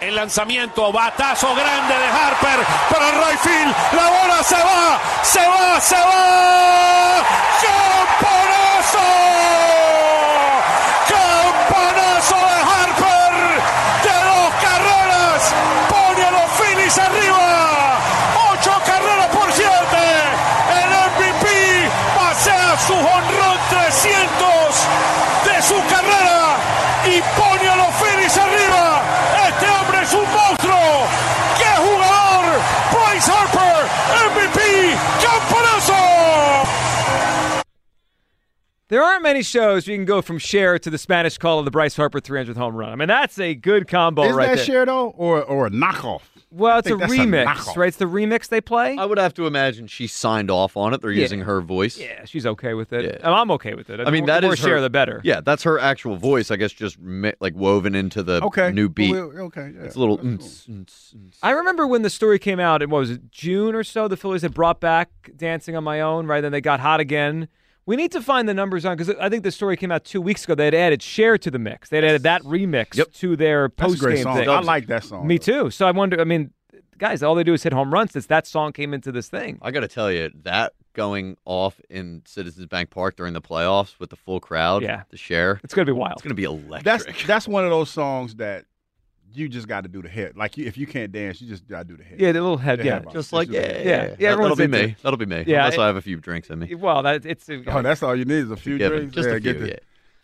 El lanzamiento, batazo grande de Harper para el right field. La bola se va, se va, se va. ¡Campanazo! ¡Campanazo de Harper! De dos carreras. Pone a los Phillies arriba. Ocho carreras por siete. El MVP pasea su honrón There aren't many shows you can go from Cher to the Spanish call of the Bryce Harper 300th home run. I mean, that's a good combo Is right that there. Cher though, or or a knockoff? well, it's a think that's a remix, right? It's the remix they play. I would have to imagine she signed off on it. They're Yeah. using her voice. yeah, she's okay with it. Yeah. And I'm okay with it. I mean, that is the that more is Cher, her, the better. Yeah, that's her actual voice. I guess just mi- like woven into the Okay, new beat. Well, okay, yeah. it's a little. Cool. I remember when the story came out, It what was it, June or so, the Phillies had brought back Dancing on My Own, right? Then they got hot again. We need to find the numbers on because I think the story came out two weeks ago. They had added "Cher" to the mix. They had added that remix Yep. to their post game song. thing. I like that song. Me though. too. So I wonder. I mean, guys, all they do is hit home runs since that song came into this thing. I got to tell you, that going off in Citizens Bank Park during the playoffs with the full crowd, Yeah. the Cher, It's going to be wild. it's going to be electric. That's that's one of those songs that you just got to do the head. Like you, if you can't dance, you just got to do the head. yeah, the little head. The Yeah. head bob. just like yeah, Yeah, yeah, yeah, That, that'll be me. it. That'll be me. Yeah, unless it- I have a few drinks in me. Well, that it's. Oh, that's all you need is a few Given. drinks. Just yeah, a few. get the, yeah.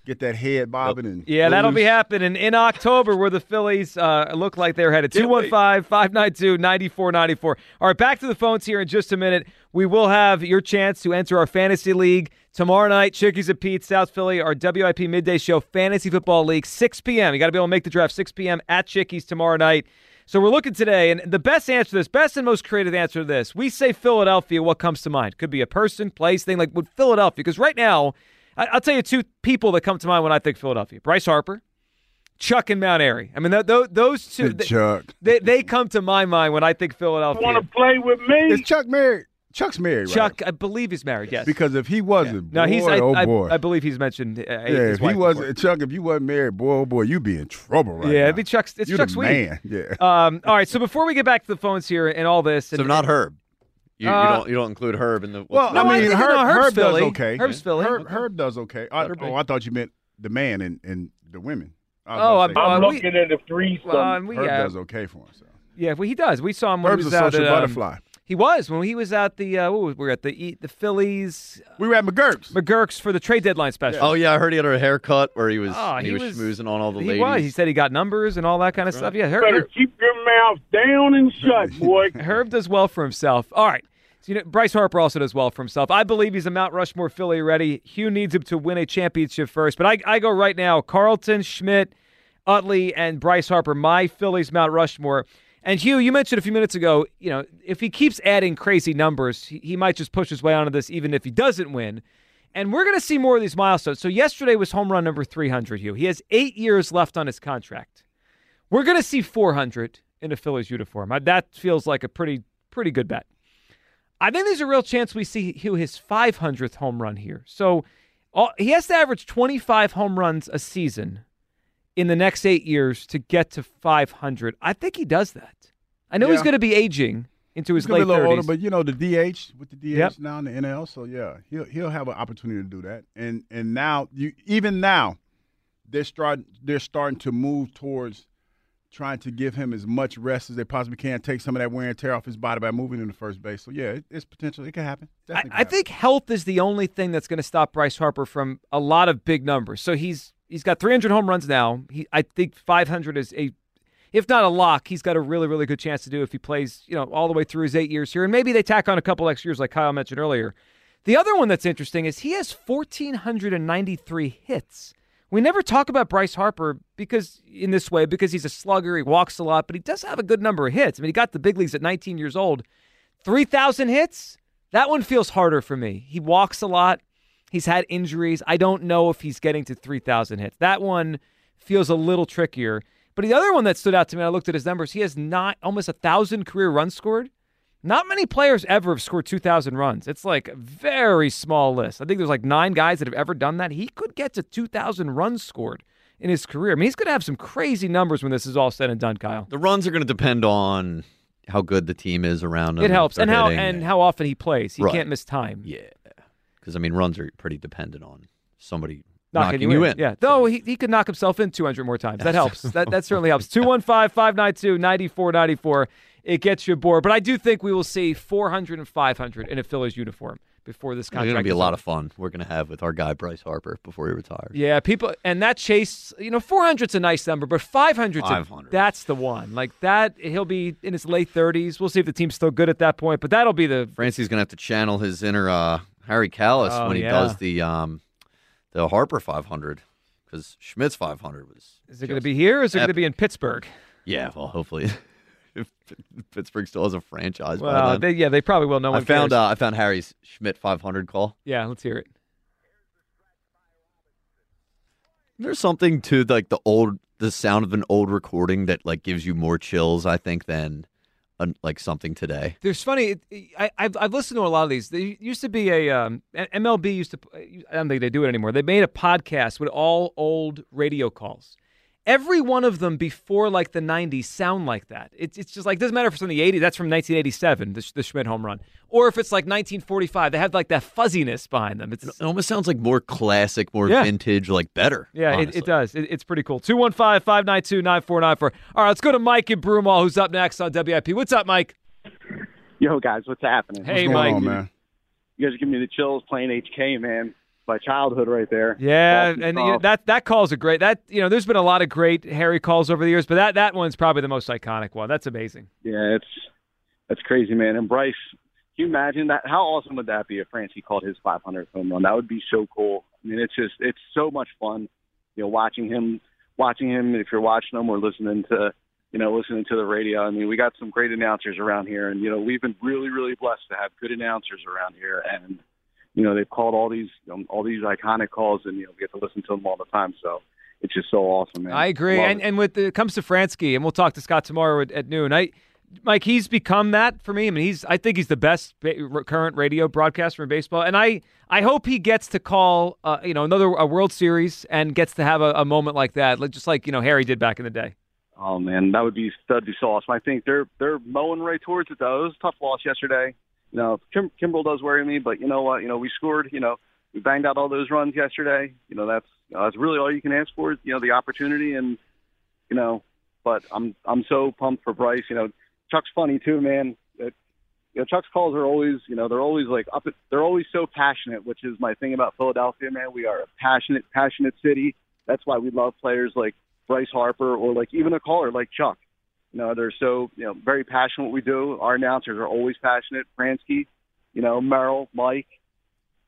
get that head bobbing and Yeah, that'll be happening in October where the Phillies uh, look like they're headed. Can't wait. 215 592 9494. All right, back to the phones here in just a minute. We will have your chance to enter our fantasy league tomorrow night. Chickies at Pete, South Philly, our WIP midday show, Fantasy Football League, 6 p.m. You got to be able to make the draft 6 p.m. at Chickies tomorrow night. So we're looking today, and the best answer to this, best and most creative answer to this, we say Philadelphia. What comes to mind? Could be a person, place, thing like with Philadelphia. Because right now, I- I'll tell you two people that come to mind when I think Philadelphia: Bryce Harper, Chuck, and Mount Airy. I mean, th- th- those two, they, Chuck. they, they come to my mind when I think Philadelphia. Want to play with me? Is Chuck married? Chuck's married, right? Chuck, I believe he's married. Yes, Because if he wasn't, no, boy, he's. I, oh boy. I, believe he's mentioned. Uh, yeah, his if he wasn't. Chuck, if you wasn't married, boy, oh boy, you'd be in trouble right yeah, now. it'd be Chuck's. It's you Chuck's the week. man. Yeah. Um, all right, so before we get back to the phones here and all this, and, So not Herb. You, Uh, you don't you don't include Herb in the. Well, No, I I mean, think- Herb, no, Herb's Herb does okay. Herb's Philly. Herb, Okay. Herb does okay. I, Better be. oh, I thought you meant the man and, and the women. I Oh, I'm- I'm uh, we- looking at a threesome. well, and we, Herb uh, does okay for himself. yeah, well, he does. We saw him when Herb's he a was out social at, um, butterfly. He was when he was at the. Uh, what was, we were at the E- the Phillies We were at McGurk's. McGurk's for the trade deadline special. Oh yeah, I heard he had a haircut where he was Oh, he, he was, was- schmoozing on all the he ladies. was. He said he got numbers and all that kind of stuff. Yeah, Herb, Better Herb, keep your mouth down and shut, boy. Herb does well for himself. All right. So, you know, Bryce Harper also does well for himself. I believe he's a Mount Rushmore Philly ready. Hugh needs him to win a championship first. But I, I go right now Carlton, Schmidt, Utley, and Bryce Harper, my Phillies Mount Rushmore. And Hugh, you mentioned a few minutes ago, you know, if he keeps adding crazy numbers, he, he might just push his way onto this even if he doesn't win. And we're going to see more of these milestones. So yesterday was home run number 300, Hugh. He has eight years left on his contract. We're going to see 400 in a Phillies uniform. That feels like a pretty pretty good bet. I think there's a real chance we see Hugh his 500th home run here. So all, he has to average 25 home runs a season in the next eight years to get to 500. I think he does that. I know he's going to be aging into his He's late a little 30s. older, but you know the DH with the DH Yep. now in the NL, so yeah, he'll he'll have an opportunity to do that. And and now you even now they're starting they're starting to move towards trying to give him as much rest as they possibly can, take some of that wear and tear off his body by moving him to first base. So yeah, it, it's potential. It could happen. I, I happen. think health is the only thing that's going to stop Bryce Harper from a lot of big numbers. So he's he's got 300 home runs now. He I think 500 is a if not a lock, he's got a really really good chance to do if he plays, you know, all the way through his 8 years here and maybe they tack on a couple extra years like Kyle mentioned earlier. The other one that's interesting is he has 1493 hits. We never talk about Bryce Harper because in this way because he's a slugger, he walks a lot, but he does have a good number of hits. I mean, he got the big leagues at 19 years old. 3,000 hits? That one feels harder for me. He walks a lot. He's had injuries. I don't know if he's getting to 3,000 hits. That one feels a little trickier. But the other one that stood out to me, I looked at his numbers. He has not almost a thousand career runs scored. Not many players ever have scored 2,000 runs. It's like a very small list. I think there's like nine guys that have ever done that. He could get to 2,000 runs scored in his career. I mean, he's going to have some crazy numbers when this is all said and done, Kyle. The runs are going to depend on how good the team is around him. It helps, and how hitting. and how often he plays. He Right. can't miss time. Yeah, because I mean, runs are pretty dependent on somebody knocking, knocking, you in. Yeah, though he, he could knock himself in 200 more times. That helps. that that certainly helps. 215 592 9494. It gets you bored. But I do think we will see 400 and 500 in a Phillies uniform before this contract. It's going to be a lot of fun. We're going to have with our guy Bryce Harper before he retires. Yeah, people, and that chase, you know, 400's a nice number, but 500's a, 500. that's the one. Like that, he'll be in his late 30s. We'll see if the team's still good at that point, but that'll be the. Franzke's going to have to channel his inner uh, Harry Kalas Oh, when he yeah. does the um, the Harper 500 because Schmidt's 500 was. Is it going to be here or is it going to be in Pittsburgh? Yeah, well, hopefully, if Pittsburgh still has a franchise Well, they, yeah, they probably will. No one I found uh, I found Harry's Schmidt 500 call. yeah, let's hear it. There's something to like the old the sound of an old recording that like gives you more chills. I think than like something today. There's funny. I, I've, I've listened to a lot of these. There used to be a um, MLB used to. I don't think they do it anymore. They made a podcast with all old radio calls. Every one of them before like the '90s sound like that. It's it's just like doesn't matter if it's from the '80s. That's from 1987, the, the Schmidt home run, or if it's like 1945. They have like that fuzziness behind them. It's It almost sounds like more classic, more Yeah. vintage, like better. yeah, it, it does. It, it's pretty cool. 215 592 9494. All right, let's go to Mike in Broomall, who's up next on WIP. What's up, Mike? Yo, guys, what's happening? Hey, What's going Mike. on, man? You guys are giving me the chills playing HK, man. My childhood right there. Yeah, Awesome and you know, that that call's a great. That you know, there's been a lot of great Harry calls over the years, but that that one's probably the most iconic one. That's amazing. yeah, it's that's crazy, man. And Bryce, can you imagine that? How awesome would that be if Franzke called his 500th home run? That would be so cool. I mean, it's just it's so much fun, you know, watching him, watching him. If you're watching him or listening to, you know, listening to the radio. I mean, we got some great announcers around here, and you know, we've been really, really blessed to have good announcers around here, and you know, they've called all these um, all these iconic calls, and you know, we get to listen to them all the time. So it's just so awesome, man. I agree. Love And it. and with the, it comes to Franzke, and we'll talk to Scott tomorrow at, at noon. I, Mike, he's become that for me. I mean, he's I think he's the best ba- current radio broadcaster in baseball, and I I hope he gets to call uh, you know another a World Series and gets to have a, a moment like that, just like you know Harry did back in the day. Oh man, that would be that'd be so awesome. I think they're they're mowing right towards it though. It was a tough loss yesterday. You know, Kim, Kimbrel does worry me, but you know what? You know, we scored. You know, we banged out all those runs yesterday. You know, that's you know, that's really all you can ask for you know the opportunity and you know. But I'm I'm so pumped for Bryce. You know, Chuck's funny too, man. It, you know, Chuck's calls are always you know they're always like up. At, they're always so passionate, which is my thing about Philadelphia, man. We are a passionate passionate city. That's why we love players like Bryce Harper or like even a caller like Chuck. You know, they're so you know very passionate what we do. Our announcers are always passionate. Franzke, you know, Merrill, Mike,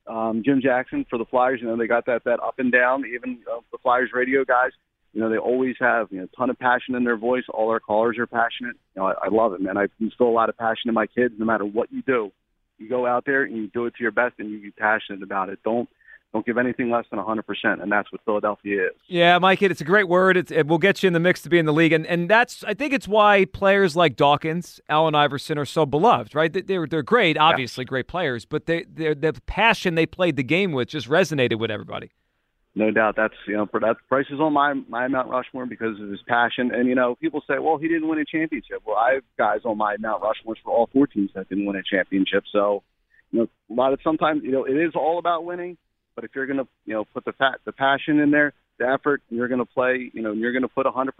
um, Jim Jackson for the Flyers. You know, they got that that up and down. Even uh, the Flyers radio guys. You know, they always have you know a ton of passion in their voice. All our callers are passionate. You know, I, I love it, man. I instill a lot of passion in my kids. No matter what you do, you go out there and you do it to your best, and you be passionate about it. Don't don't give anything less than 100%, and that's what Philadelphia is. Yeah, Mike, it's a great word. It's, it will get you in the mix to be in the league, and and that's I think it's why players like Dawkins, Allen Iverson are so beloved, right? They- They're they're great, obviously great players, but they the passion they played the game with just resonated with everybody. No doubt, that's you know for that Bryce is on my my Mount Rushmore because of his passion. And you know, people say, well, he didn't win a championship. Well, I have guys on my Mount Rushmore for all four teams that didn't win a championship. So, you know, a lot of sometimes you know it is all about winning. But if you're gonna you know put the fat the passion in there, the effort, and you're gonna play, you know, and you're gonna put 100%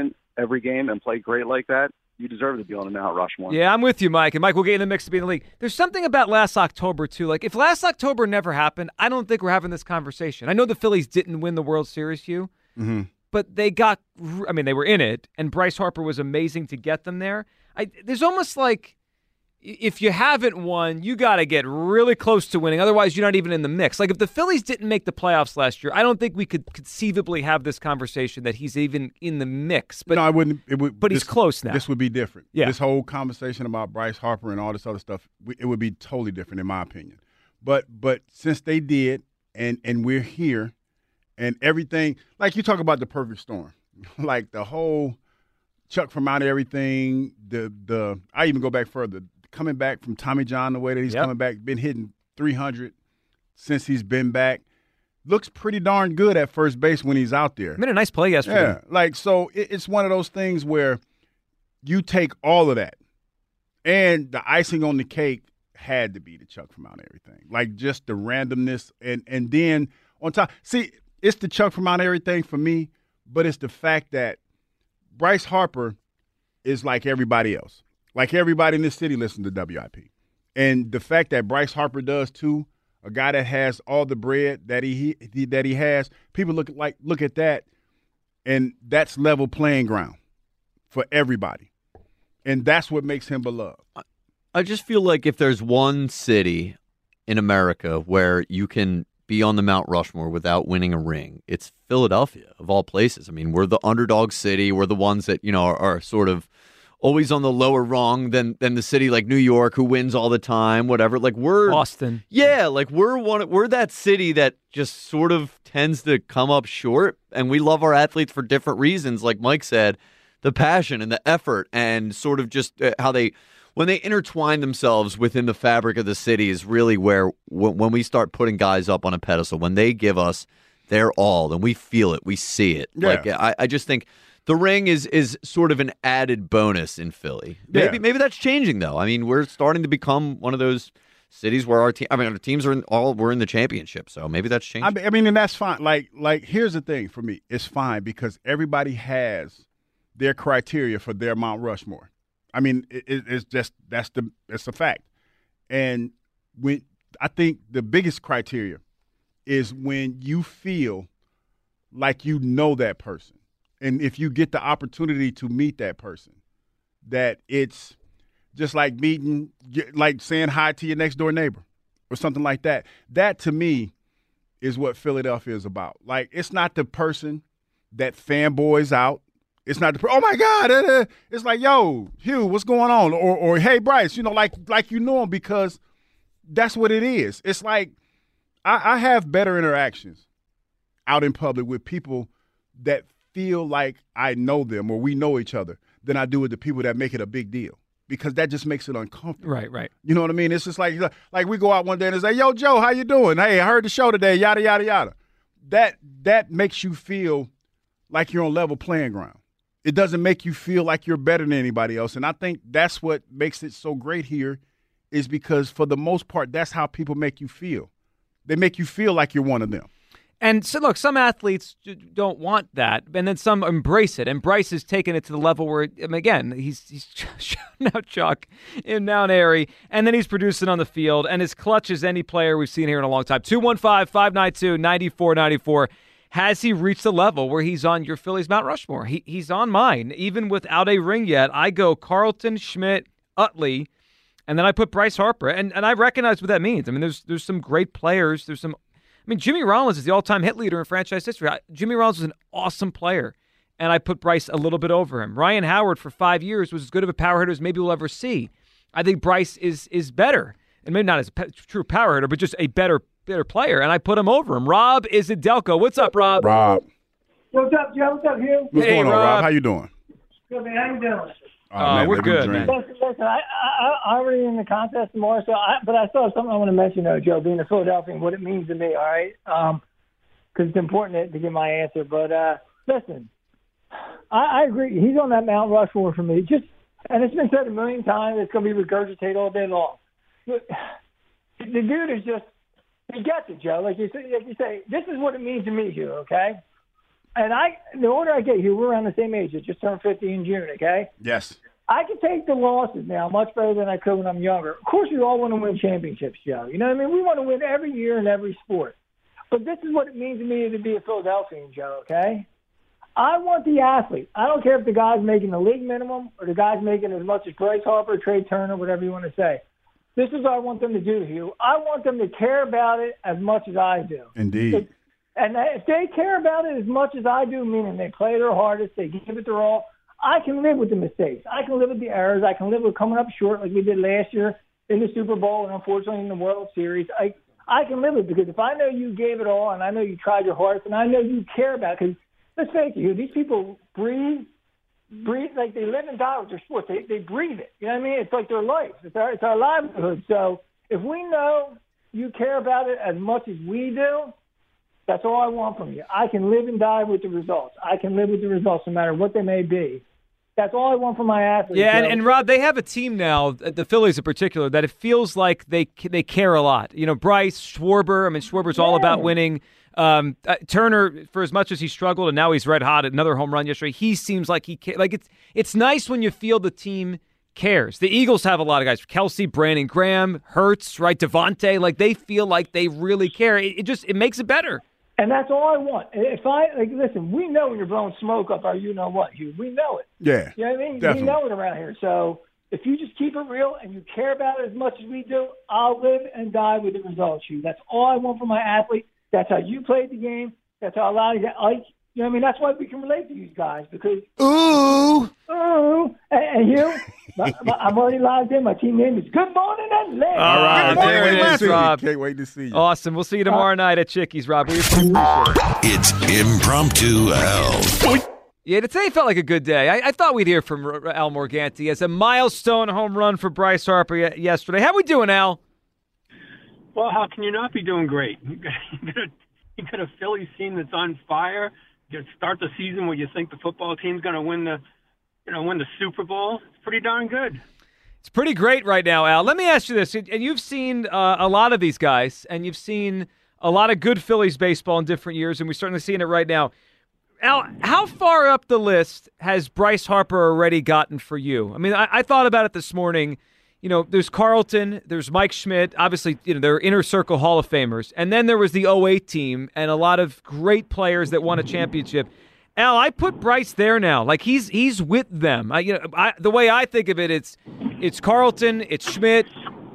in every game and play great like that, you deserve to be on the Mount Rushmore. Yeah, I'm with you, Mike. And Mike, we'll get in the mix to be in the league. There's something about last October too. Like if last October never happened, I don't think we're having this conversation. I know the Phillies didn't win the World Series, Hugh, Mm-hmm. but they got. I mean, they were in it, and Bryce Harper was amazing to get them there. I, there's almost like i- if you haven't won, you got to get really close to winning. Otherwise, you're not even in the mix. Like if the Phillies didn't make the playoffs last year, I don't think we could conceivably have this conversation that he's even in the mix. But no, I wouldn't. Would, but he's close now. This would be different. Yeah. This whole conversation about Bryce Harper and all this other stuff, it would be totally different in my opinion. But but since they did, and and we're here, and everything, like you talk about the perfect storm, like the whole Chuck from out of everything. The the I even go back further, coming back from Tommy John the way that he's Yep. coming back, been hitting 300 since he's been back. looks pretty darn good at first base when he's out there. Made a nice play yesterday. Yeah, like so it, it's one of those things where you take all of that, and the icing on the cake had to be the Chuck from Mount Everything, like just the randomness, and and then on top, see, it's the Chuck from Mount Everything for me, but it's the fact that Bryce Harper is like everybody else, like everybody in this city listens to WIP, and the fact that Bryce Harper does too. A guy that has all the bread that he, he that he has, people look like look at that and that's level playing ground for everybody. And that's what makes him beloved. I just feel like if there's one city in America where you can be on the Mount Rushmore without winning a ring, it's Philadelphia, of all places. I mean, we're the underdog city. We're the ones that, you know, are, are sort of always on the lower rung than than the city like New York who wins all the time, whatever. Like we're Boston. Yeah, like we're one we're that city that just sort of tends to come up short and we love our athletes for different reasons like Mike said, the passion and the effort and sort of just uh, how they when they intertwine themselves within the fabric of the city is really where when, when we start putting guys up on a pedestal when they give us their all and we feel it, we see it. Yeah. Like I, I just think the ring is is sort of an added bonus in Philly. Maybe Yeah. maybe that's changing though. I mean, we're starting to become one of those cities where our team. I mean, our teams are in, all we're in the championship, so maybe that's changing. I mean, I mean, and that's fine. Like, like here's the thing for me, it's fine because everybody has their criteria for their Mount Rushmore. I mean, it, it- it's just that's the it's a fact. And when I think the biggest criteria is when you feel like you know that person, and if you get the opportunity to meet that person, that it's just like meeting, like saying hi to your next door neighbor or something like that. That to me is what Philadelphia is about. Like it's not the person that fanboys out. It's not the oh my god. uh, uh," It's like yo Hugh, what's going on? Or or hey Bryce, you know like like you know him because that's what it is. It's like I, I have better interactions out in public with people that feel like I know them or we know each other than I do with the people that make it a big deal because that just makes it uncomfortable. Right, right. You know what I mean? It's just like like we go out one day and it's like, "Yo, Joe, how you doing? Hey, I heard the show today. Yada yada yada." That that makes you feel like you're on level playing ground. It doesn't make you feel like you're better than anybody else, and I think that's what makes it so great here, is because for the most part, that's how people make you feel. They make you feel like you're one of them. And so, look, some athletes don't want that, and then some embrace it. And Bryce has taken it to the level where, I mean, again, he's he's shouting out Chuck in Mount Airy, and then he's producing on the field, and as clutch as any player we've seen here in a long time. 215 592 9494. Has he reached the level where he's on your Phillies Mount Rushmore? He, he's on mine. Even without a ring yet, I go Carlton, Schmidt, Utley, and then I put Bryce Harper. And, and I recognize what that means. I mean, there's there's some great players. There's some I mean, Jimmy Rollins is the all-time hit leader in franchise history. I, Jimmy Rollins was an awesome player, and I put Bryce a little bit over him. Ryan Howard for five years was as good of a power hitter as maybe we'll ever see. I think Bryce is is better, and maybe not as a pe- true power hitter, but just a better better player, and I put him over him. Rob is at Delco. What's up, Rob? Rob, What's up, Joe? What's up, Hugh? what's Hey, going on, Rob? Rob. How you doing? Good, man. How you doing? Oh, Uh, we're good, man. Listen, listen. I, I, I already in the contest tomorrow, so I, but I still have something I want to mention, though, Joe, being a Philadelphian, what it means to me. All right, because it's important to, to get my answer. But uh, listen, I, I agree. He's on that Mount Rushmore for me. Just and it's been said a million times. It's going to be regurgitated all day long. But the dude is just he gets it, Joe. Like you say, like you say, this is what it means to me, Hugh. Okay. And I, the older I get, here we're around the same age. I just turned 50 in June. Okay. Yes. I can take the losses now much better than I could when I'm younger. Of course, we all want to win championships, Joe. You know what I mean? We want to win every year in every sport. But this is what it means to me to be a Philadelphian, Joe, okay? I want the athlete. I don't care if the guy's making the league minimum or the guy's making as much as Bryce Harper, Trea Turner, whatever you want to say. This is what I want them to do, Hugh. I want them to care about it as much as I do. Indeed. And if they care about it as much as I do, meaning they play their hardest, they give it their all, I can live with the mistakes. I can live with the errors. I can live with coming up short like we did last year in the Super Bowl and unfortunately in the World Series. I I can live with it because if I know you gave it all and I know you tried your hardest and I know you care about it, because let's face it, these people breathe, breathe like they live and die with their sport. They they breathe it. You know what I mean? It's like their life. It's our it's our livelihood. So if we know you care about it as much as we do, That's all I want from you. I can live and die with the results. I can live with the results no matter what they may be. That's all I want from my athletes. Yeah, and, and Rob, they have a team now, the Phillies in particular, that it feels like they they care a lot. You know, Bryce Schwarber. I mean, Schwarber's all about winning. Um, uh, Turner, for as much as he struggled, and now he's red hot. At another home run yesterday. He seems like he ca- like it's it's nice when you feel the team cares. The Eagles have a lot of guys: Kelce, Brandon Graham, Hurts, right, DeVonta. Like they feel like they really care. It, it just it makes it better. And that's all I want. If I like, listen, we know when you're blowing smoke up our, you know what, Hugh. We know it. Yeah. You know what I mean? Definitely. We know it around here. So if you just keep it real and you care about it as much as we do, I'll live and die with the results, Hugh. That's all I want from my athlete. That's how you played the game. That's how a lot of you, like, you know what I mean? That's why we can relate to these guys because, Ooh. oh, and, and Hugh, my, my, I'm already logged in. My team name is Good Morning Atlanta. All right, Good there morning, it Can't wait to see you. Rob. Can't wait to see you. Awesome. We'll see you uh, tomorrow night at Chickies, Rob. We appreciate it. It's Impromptu Al. Yeah, today felt like a good day. I, I thought we'd hear from R- Al Morganti as a milestone home run for Bryce Harper ye- yesterday. How we doing, Al? Well, how can you not be doing great? You got, got, a, Philly got a Phillies team that's on fire. You start the season where you think the football team's going to win the, you know, win the Super Bowl. It's pretty darn good. It's pretty great right now, Al. Let me ask you this, and you've seen uh, a lot of these guys, and you've seen a lot of good Phillies baseball in different years, and we're certainly seeing it right now. Al, how far up the list has Bryce Harper already gotten for you? I mean, I, I thought about it this morning. You know, there's Carlton, there's Mike Schmidt. Obviously, you know, they're inner circle Hall of Famers. And then there was the 08 team and a lot of great players that won a championship. Al, I put Bryce there now. Like he's he's with them. I, you know, I, the way I think of it, it's it's Carlton, it's Schmidt.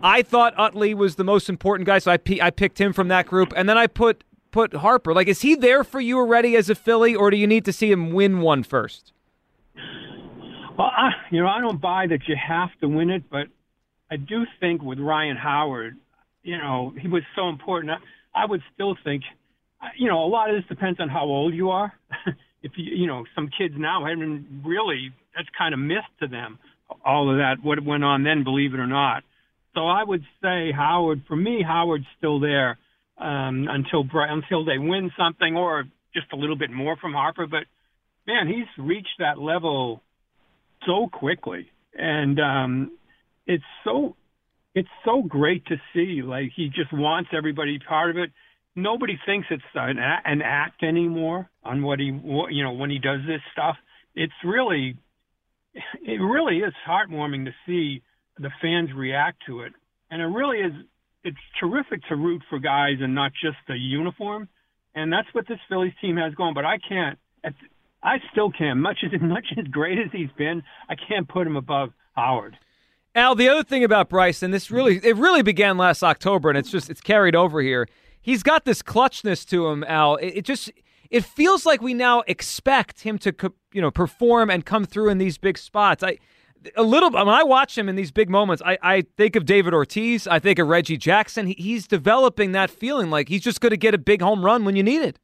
I thought Utley was the most important guy, so I I picked him from that group, and then I put put Harper. Like, is he there for you already as a Philly, or do you need to see him win one first? Well, I, you know, I don't buy that you have to win it, but I do think with Ryan Howard, you know, he was so important. I, I would still think, you know, a lot of this depends on how old you are. if you, you know, some kids now haven't really, that's kind of missed to them, all of that, what went on then, believe it or not. So I would say Howard, for me, Howard's still there um, until until they win something or just a little bit more from Harper. But man, he's reached that level so quickly, and um, it's so it's so great to see. Like he just wants everybody part of it. Nobody thinks it's an, an act anymore on what he you know when he does this stuff. It's really it really is heartwarming to see the fans react to it, and it really is. It's terrific to root for guys and not just the uniform, and that's what this Phillies team has going. But I can't. I still can't. Much as much as great as he's been, I can't put him above Howard. Al, the other thing about Bryce, and this really it really began last October, and it's just it's carried over here. He's got this clutchness to him, Al. It, it just it feels like we now expect him to you know perform and come through in these big spots. I a little when I watch him in these big moments, I, I think of David Ortiz. I think of Reggie Jackson. He, he's developing that feeling like he's just going to get a big home run when you need it.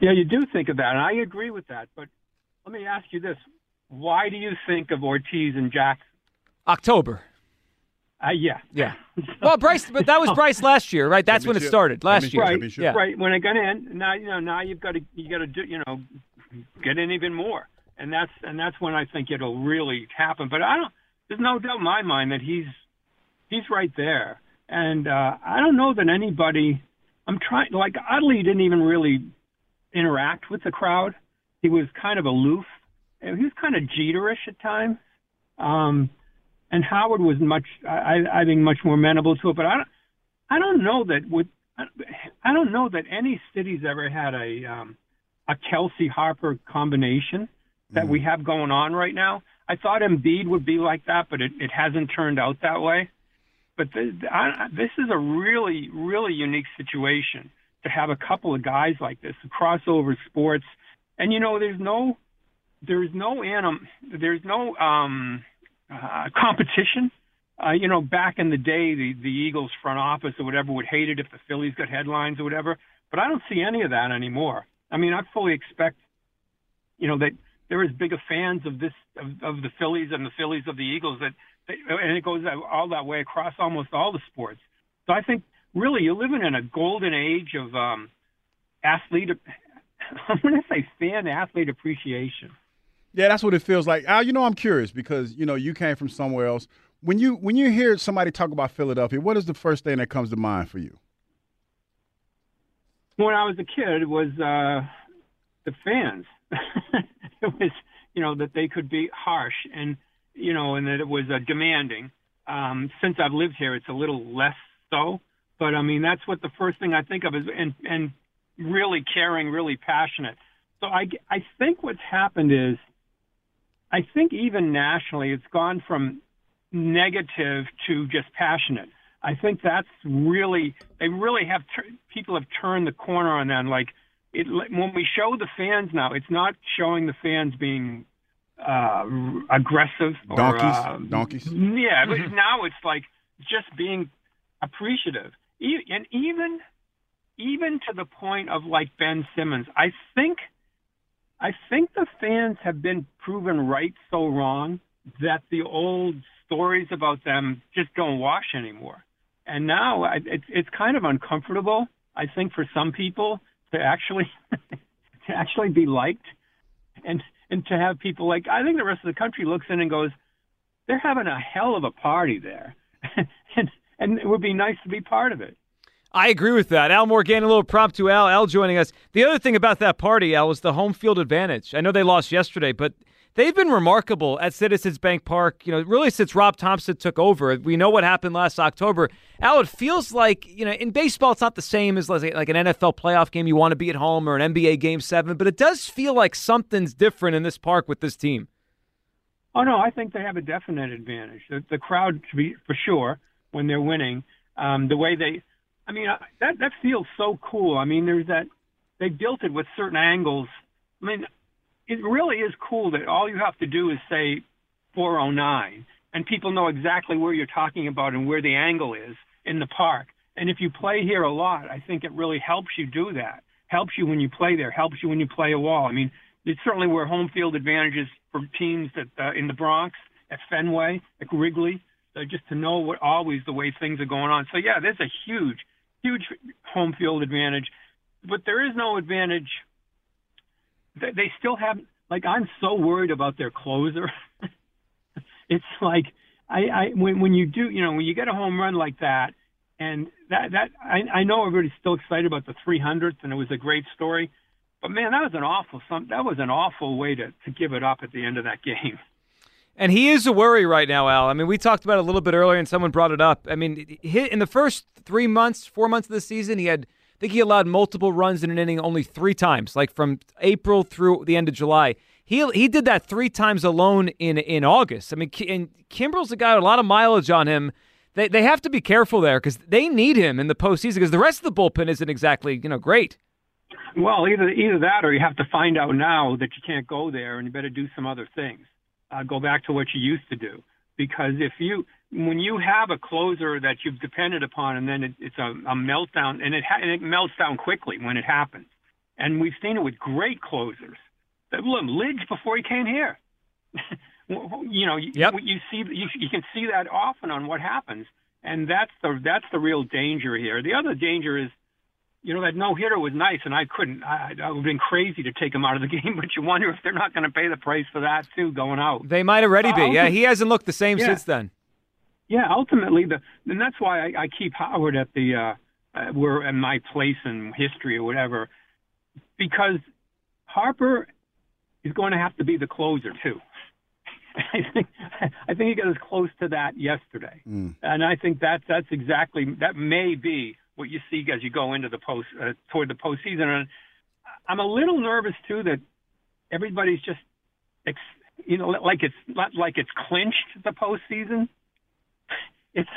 Yeah, you do think of that, and I agree with that. But let me ask you this: Why do you think of Ortiz and Jackson? October. Uh, yeah, Yeah. Well, Bryce, but that was Bryce last year, right? That's when it started last year. Right, Yeah. right. When I got in, now you know, now you've got to you got to do, you know, get in even more, and that's and that's when I think it'll really happen. But I don't. There's no doubt in my mind that he's he's right there, and uh, I don't know that anybody. I'm trying. Like Utley didn't even really interact with the crowd. He was kind of aloof. And He was kind of Jeterish at times. Um, and Howard was much, I, I think, much more amenable to it. But I don't, I don't know that with, I don't know that any city's ever had a, um, a Kelce Harper combination that we have going on right now. I thought Embiid would be like that, but it, it hasn't turned out that way. But this, I, this is a really, really unique situation to have a couple of guys like this, crossover sports, and you know, there's no, there's no anim, there's no um, uh, competition. Uh, you know, back in the day, the the Eagles front office or whatever would hate it if the Phillies got headlines or whatever. But I don't see any of that anymore. I mean, I fully expect, you know, that they're as big fans of this of, of the Phillies and the Phillies of the Eagles that, that and it goes all that way across almost all the sports. So I think really you're living in a golden age of um, athlete. I'm going to say fan athlete appreciation. Yeah, that's what it feels like. Al, you know, I'm curious because you know you came from somewhere else. When you when you hear somebody talk about Philadelphia, what is the first thing that comes to mind for you? When I was a kid, it was uh, the fans. it was you know that they could be harsh and you know and that it was uh, demanding. Um, since I've lived here, it's a little less so. But I mean, that's what the first thing I think of is and and really caring, really passionate. So I I think what's happened is I think even nationally, it's gone from negative to just passionate. I think that's really they really have people have turned the corner on that. Like it, when we show the fans now, it's not showing the fans being uh, aggressive or donkeys. Uh, donkeys. Yeah, but now it's like just being appreciative, and even even to the point of like Ben Simmons. I think I think the fans have been proven right so wrong that the old stories about them just don't wash anymore. And now it's it's kind of uncomfortable, I think, for some people to actually to actually be liked, and and to have people like I think the rest of the country looks in and goes, they're having a hell of a party there, and and it would be nice to be part of it. I agree with that. Al Morganti little prompt to Al. Al joining us. The other thing about that party, Al, was the home field advantage. I know they lost yesterday, but they've been remarkable at Citizens Bank Park, you know, really since Rob Thomson took over. We know what happened last October. Al, it feels like, you know, in baseball, it's not the same as like an NFL playoff game. You want to be at home or an NBA game seven, but it does feel like something's different in this park with this team. Oh, no, I think they have a definite advantage. The, the crowd, to be, for sure, when they're winning, um, the way they I mean, that that feels so cool. I mean, there's that they built it with certain angles. I mean, it really is cool that all you have to do is say 409, and people know exactly where you're talking about and where the angle is in the park. And if you play here a lot, I think it really helps you do that. Helps you when you play there. Helps you when you play a wall. I mean, it's certainly where home field advantages for teams that uh, in the Bronx, at Fenway, at Wrigley, uh, just to know what always the way things are going on. So yeah, there's a huge huge home field advantage, but there is no advantage. They still have like I'm so worried about their closer. it's like I, I when when you do you know when you get a home run like that and that that I, I know everybody's still excited about the 300th and it was a great story, but man that was an awful some that was an awful way to to give it up at the end of that game. And he is a worry right now, Al. I mean, we talked about it a little bit earlier, and someone brought it up. I mean, in the first three months, four months of the season, he had, I think he allowed multiple runs in an inning only three times, like from April through the end of July. He he did that three times alone in in August. I mean, and Kimbrel's a guy with a lot of mileage on him. They they have to be careful there because they need him in the postseason because the rest of the bullpen isn't exactly you know great. Well, either either that or you have to find out now that you can't go there and you better do some other things uh, go back to what you used to do. Because if you, when you have a closer that you've depended upon, and then it, it's a, a meltdown, and it ha- and it melts down quickly when it happens, and we've seen it with great closers. Look, Lidge before he came here. you know, yep. you, you see, you, you can see that often on what happens, and that's the that's the real danger here. The other danger is you know, that no hitter was nice, and I couldn't. I, I would have been crazy to take him out of the game. But you wonder if they're not going to pay the price for that too, going out. They might already be. Uh, yeah, he hasn't looked the same yeah. since then. Yeah, ultimately, the and that's why I, I keep Howard at the uh, uh, where in my place in history or whatever, because Harper is going to have to be the closer too. I think I think he got as close to that yesterday, mm. and I think that's that's exactly that may be what you see as you go into the post uh, toward the postseason. And I'm a little nervous too that everybody's just, ex, you know, like it's not like it's clinched the postseason. It's,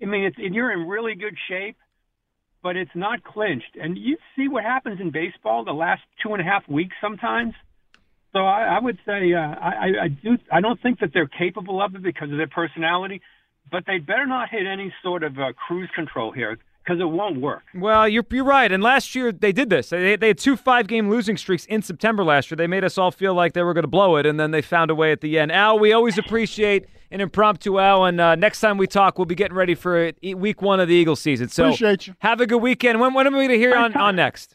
I mean, it's you're in really good shape, but it's not clinched. And you see what happens in baseball the last two and a half weeks sometimes. So I, I would say uh, I, I do. I don't think that they're capable of it because of their personality, but they better not hit any sort of uh, cruise control here because it won't work. Well, you're, you're right. And last year they did this. They, they had two five game losing streaks in September last year. They made us all feel like they were going to blow it, and then they found a way at the end. Al, we always appreciate an impromptu Al, and uh, next time we talk, we'll be getting ready for week one of the Eagles season. So appreciate you. Have a good weekend. When, when are we going to hear on, on next?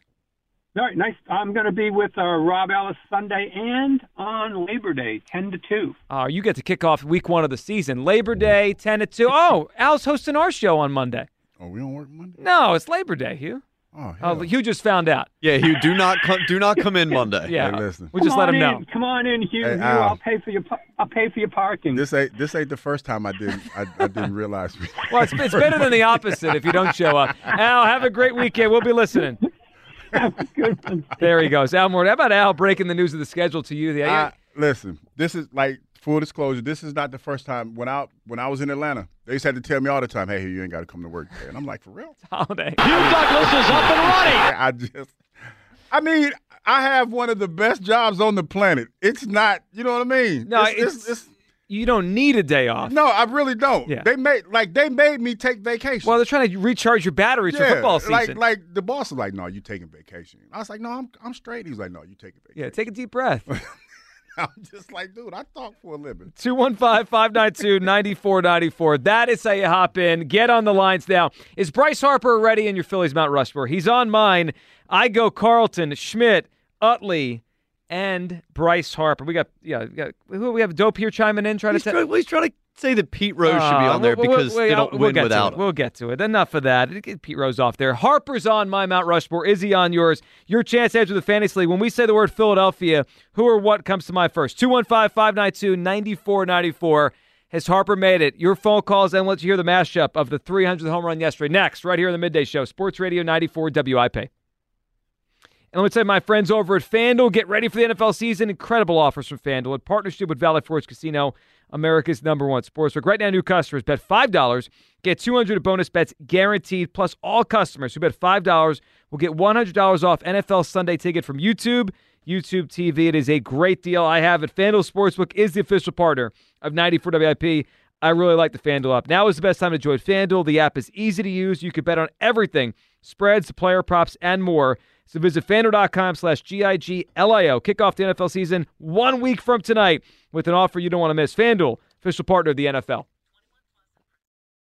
All right, nice. I'm going to be with uh, Rob Ellis Sunday and on Labor Day, ten to two. Uh, you get to kick off week one of the season. Labor Day, 10 to 2. Oh, Al's hosting our show on Monday. Oh, we don't work Monday. No, it's Labor Day, Hugh. Oh, Oh. Hugh just found out. Yeah, Hugh, do not come. Do not come in Monday. Yeah, Hey, listen. we just let him in. know. Come on in, Hugh. Hey, Hugh, Al. I'll pay for your. pa- I'll pay for your parking. This ain't this ain't the first time I didn't I, I didn't realize. We, Well, it's, it's better than the opposite if you don't show up. Al, have a great weekend. We'll be listening. Have a good one. There he goes. Al Moore. How about Al breaking the news of the schedule to you? The, I, listen, this is like full disclosure. This is not the first time when I when I was in Atlanta. They used to have to tell me all the time, "Hey, you ain't got to come to work today." And I'm like, for real? holiday. Hugh Douglas is up and running. I just, I mean, I have one of the best jobs on the planet. It's not, you know what I mean? No, it's- You don't need a day off. no, I really don't. Yeah. They made like they made me take vacation. Well, they're trying to recharge your batteries for football season. like like the boss was like, "No, you taking vacation." I was like, "No, I'm I'm straight." He was like, "No, you taking vacation." yeah, take a deep breath. I'm just like, dude, I talk for a living. 215 592 9494. That is how you hop in. Get on the lines now. Is Bryce Harper ready in your Phillies Mount Rushmore? He's on mine. I go Carlton, Schmidt, Utley, and Bryce Harper. We got, yeah, we got, who we have Dope here chiming in trying He's to trying, well, he's trying to say that Pete Rose should be Uh, on there we'll- because we'll- they don't we'll win get to without it. him. We'll get to it. Enough of that. Get Pete Rose off there. Harper's on my Mount Rushmore. Is he on yours? Your chance to enter the fantasy league. When we say the word Philadelphia, who or what comes to mind first? 215 592 9494. Has Harper made it? Your phone calls, and let's hear the mashup of the 300th home run yesterday. Next, right here on the Midday Show, Sports Radio 94 WIP. And let me tell you, my friends over at FanDuel, get ready for the NFL season. Incredible offers from FanDuel in partnership with Valley Forge Casino, America's number one sportsbook. Right now, new customers bet $5, get 200 bonus bets guaranteed. Plus, all customers who bet $5 will get $100 off NFL Sunday ticket from YouTube, YouTube TV. It is a great deal. I have it. FanDuel Sportsbook is the official partner of 94 WIP. I really like the FanDuel app. Now is the best time to join FanDuel. The app is easy to use. You can bet on everything, spreads, player props, and more. So visit FanDuel.com slash G-I-G-L-I-O. Kick off the NFL season one week from tonight with an offer you don't want to miss. FanDuel, official partner of the NFL.